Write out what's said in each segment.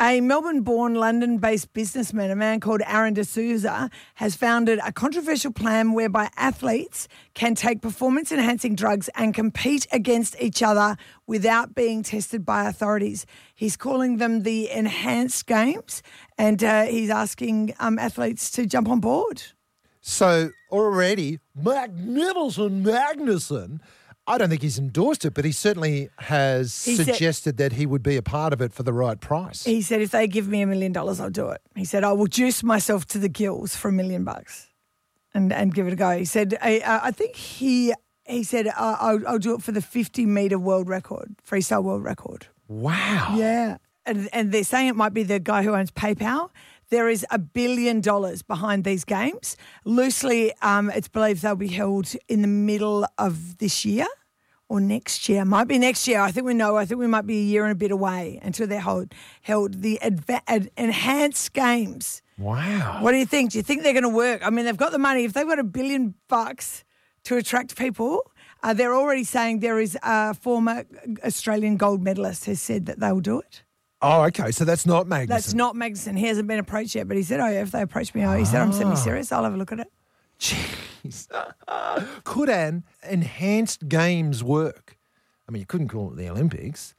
A Melbourne born, London based businessman, a man called Aron D'Souza, has founded a controversial plan whereby athletes can take performance enhancing drugs and compete against each other without being tested by authorities. He's calling them the Enhanced Games and uh, he's asking um, athletes to jump on board. So already, Magnificent Magnussen. I don't think he's endorsed it, but he certainly has He said- suggested that he would be a part of it for the right price. He said, if they give me a million dollars, I'll do it. He said, I will juice myself to the gills for a million bucks and, and give it a go. He said, I, I think he he said, uh, I'll, I'll do it for the 50 meter world record, freestyle world record. wow. Yeah. And, and they're saying it might be the guy who owns PayPal. There is a billion dollars behind these games. Loosely, um, it's believed they'll be held in the middle of this year or next year. Might be next year. I think we know. I think we might be a year and a bit away until they're held, held the adva- ad, enhanced games. Wow. What do you think? Do you think they're going to work? I mean, they've got the money. If they've got a billion bucks to attract people, uh, they're already saying there is a former Australian gold medalist has said that they will do it. Oh, okay. So that's not Magnussen. That's not Magnussen. He hasn't been approached yet, but he said, "Oh yeah, if they approach me, oh, he said I'm semi-serious. I'll have a look at it." Jeez. Could an enhanced games work? I mean, you couldn't call it the Olympics.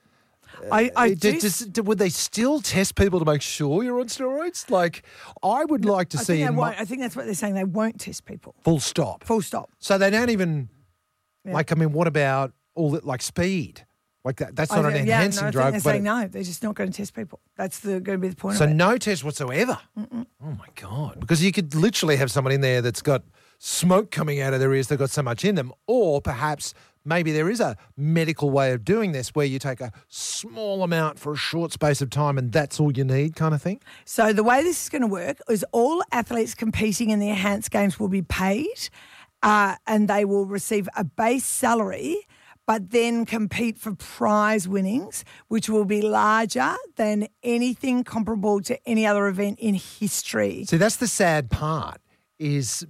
I, I Uh, do. d- does- would they still test people to make sure you're on steroids? Like, I would like to I see think, they in won't, my, I think that's what they're saying. They won't test people. full stop. Full stop. So they don't even like. I mean, what about all that like speed? Like that? That's not I an yeah, enhancing no, I think drug. They're saying it- no. They're just not going to test people. That's the, going to be the point So of it. no test whatsoever. Oh my god! Because you could literally have someone in there that's got smoke coming out of their ears. They've got so much in them, or perhaps maybe there is a medical way of doing this where you take a small amount for a short space of time, and that's all you need, kind of thing. So the way this is going to work is all athletes competing in the enhanced games will be paid, uh, and they will receive a base salary, but then compete for prize winnings, which will be larger than anything comparable to any other event in history. See, that's the sad part. Is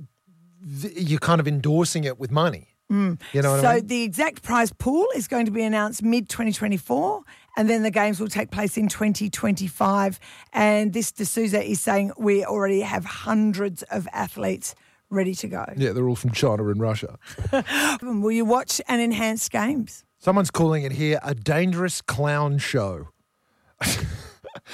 th- you're kind of endorsing it with money. Mm. You know what so I mean? the exact prize pool is going to be announced mid 2024, and then the games will take place in 2025. And this D'Souza is saying we already have hundreds of athletes ready to go. Yeah, they're all from China and Russia. Will you watch an enhanced games? Someone's calling it here a dangerous clown show.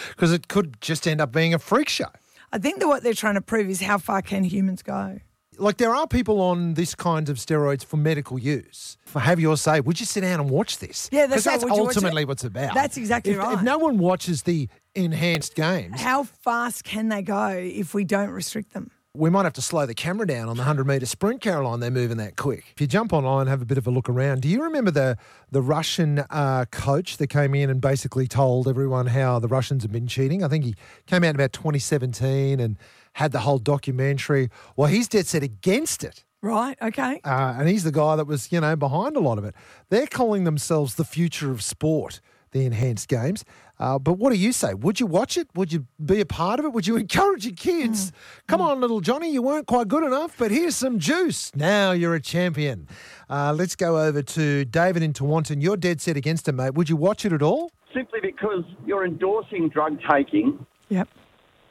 Because it could just end up being a freak show. I think that what they're trying to prove is how far can humans go. Like there are people on this kind of steroids for medical use. For have your say, would you sit down and watch this? Yeah, that's right. that's Would you watch ultimately it? what's about. That's exactly if, If no one watches the enhanced games, How fast can they go if we don't restrict them? We might have to slow the camera down on the 100 metre sprint, Caroline. They're moving that quick. If you jump online and have a bit of a look around, do you remember the, the Russian uh, coach that came in and basically told everyone how the Russians have been cheating? I think he came out in about 2017 and had the whole documentary. Well, he's dead set against it. Right? Okay. Uh, and he's the guy that was, you know, behind a lot of it. They're calling themselves the future of sport, the enhanced games. Uh, but what do you say? Would you watch it? Would you be a part of it? Would you encourage your kids? Come on, little Johnny, you weren't quite good enough, but here's some juice. Now you're a champion. Uh, let's go over to David in Tewantin. You're dead set against it, mate. Would you watch it at all? simply because you're endorsing drug taking, Yep.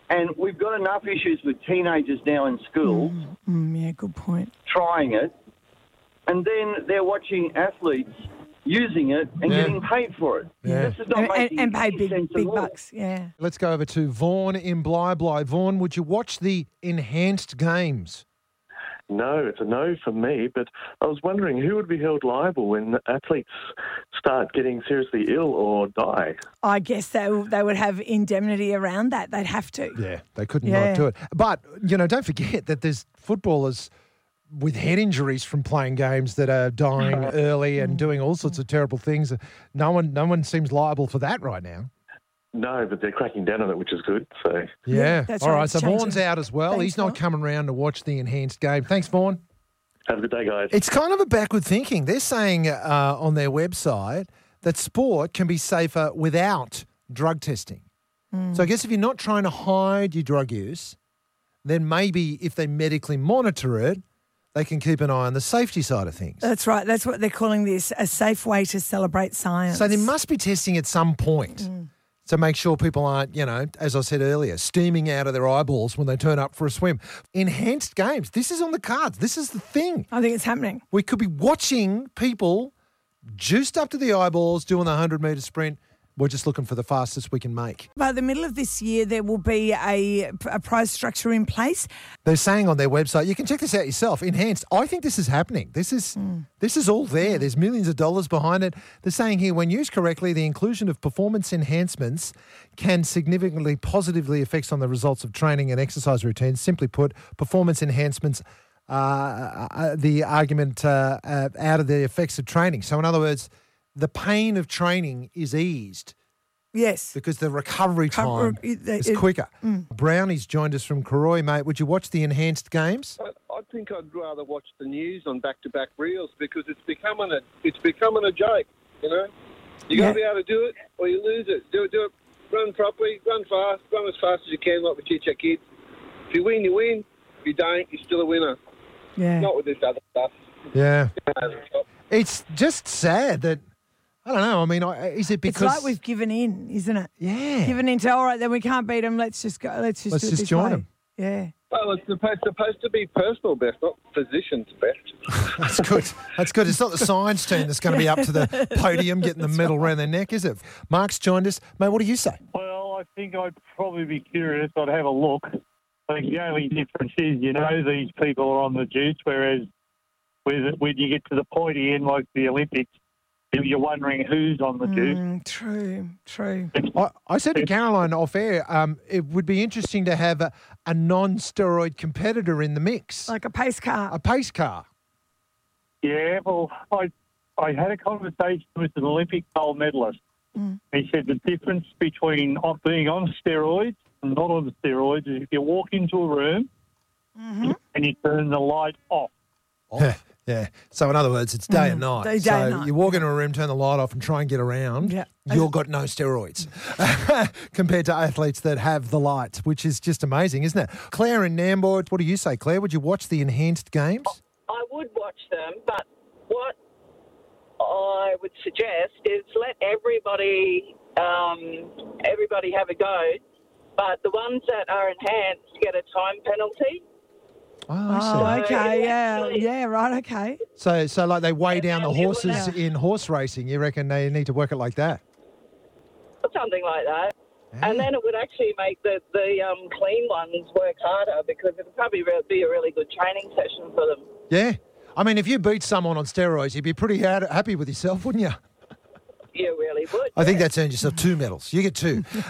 and we've got enough issues with teenagers now in schools Mm, yeah, good point. trying it, and then they're watching athletes using it and Yeah. getting paid for it. Yeah. This is not And, and, making and pay any big, sense big at all. bucks. Yeah. Let's go over to Vaughan in Bli Bli. Vaughan, would you watch the enhanced games? No, it's a no for me. But I was wondering who would be held liable when athletes start getting seriously ill or die. I guess they, they would have indemnity around that. They'd have to. Yeah, they couldn't Yeah. not do it. But, you know, don't forget that there's footballers with head injuries from playing games that are dying early and doing all sorts of terrible things. No one no one seems liable for that right now. No, but they're cracking down on it, which is good. So Yeah. that's all right, right. it's So changing. Vaughan's out as well. Thanks, He's not Vaughan. coming around to watch the enhanced game. Thanks, Vaughan. have a good day, guys. It's kind of a backward thinking. They're saying uh, on their website that sport can be safer without drug testing. So I guess if you're not trying to hide your drug use, then maybe if they medically monitor it, they can keep an eye on the safety side of things. That's right. That's what they're calling this a safe way to celebrate science. So there must be testing at some point. Mm. to make sure people aren't, you know, as I said earlier, steaming out of their eyeballs when they turn up for a swim. Enhanced games. This is on the cards. This is the thing. I think it's happening. We could be watching people juiced up to the eyeballs doing the 100 metre sprint. We're just looking for the fastest we can make. By the middle of this year, there will be a, a prize structure in place. They're saying on their website, you can check this out yourself. Enhanced. I think this is happening. This is this is all there. There's millions of dollars behind it. They're saying here, when used correctly, the inclusion of performance enhancements can significantly positively affect on the results of training and exercise routines. Simply put, performance enhancements. Uh, uh, the argument uh, uh, out of the effects of training. So, in other words, the pain of training is eased Yes. because the recovery Cover- time it- is it- quicker. Mm. Brownie's joined us from Cooroy, mate. Would you watch the enhanced games? I, I think I'd rather watch the news on back-to-back reels because it's becoming a it's becoming a joke. You know, you got to be able to do it or you lose it. Do it, do it. Run properly, run fast, run as fast as you can, like we teach our kids. If you win, you win. If you don't, you're still a winner. Yeah. Not with this other stuff. Yeah. Over the top. It's just sad that, I don't know. I mean, I- is it because It's like we've given in, isn't it? Yeah. Given in to, all right, then we can't beat them. Let's just go. Let's just Let's do just this join way. 'em. Yeah. Well, it's supposed, supposed to be personal best, not physician's best. That's good. That's good. It's not the science team that's going to be up to the podium getting the medal around their neck, is it? Mark's joined us. Mate, what do you say? Well, I think I'd probably be curious. I'd have a look. I think the only difference is, you know, these people are on the juice, whereas with, when you get to the pointy end, like the Olympics, you're wondering who's on the juice. Mm, true. True. I, I said to Caroline off air, um, it would be interesting to have a, a non steroid competitor in the mix, Like a pace car. a pace car. Yeah, well, I I had a conversation with an Olympic gold medalist. He said the difference between on- being on steroids and not on steroids is if you walk into a room and you turn the light off. Yeah, yeah. So in other words, it's day and night. Day- day so and night. you walk into a room, turn the light off, and try and get around. Yeah. You've got no steroids compared to athletes that have the light, which is just amazing, isn't it? Claire in Nambour, what do you say, Claire? Would you watch the enhanced games? I would watch them, but what I would suggest is let everybody um, everybody have a go. But the ones that are enhanced get a time penalty. Oh, I see. Oh, okay. So, Yeah. Yeah. Right. Okay. So, so like they weigh down the horses in horse racing. You reckon they need to work it like that? or something like that. And then it would actually make the, the um, clean ones work harder because it would probably re- be a really good training session for them. Yeah. I mean, if you beat someone on steroids, you'd be pretty ha- happy with yourself, wouldn't you? You really would. I think that's earned yourself two medals. You get two.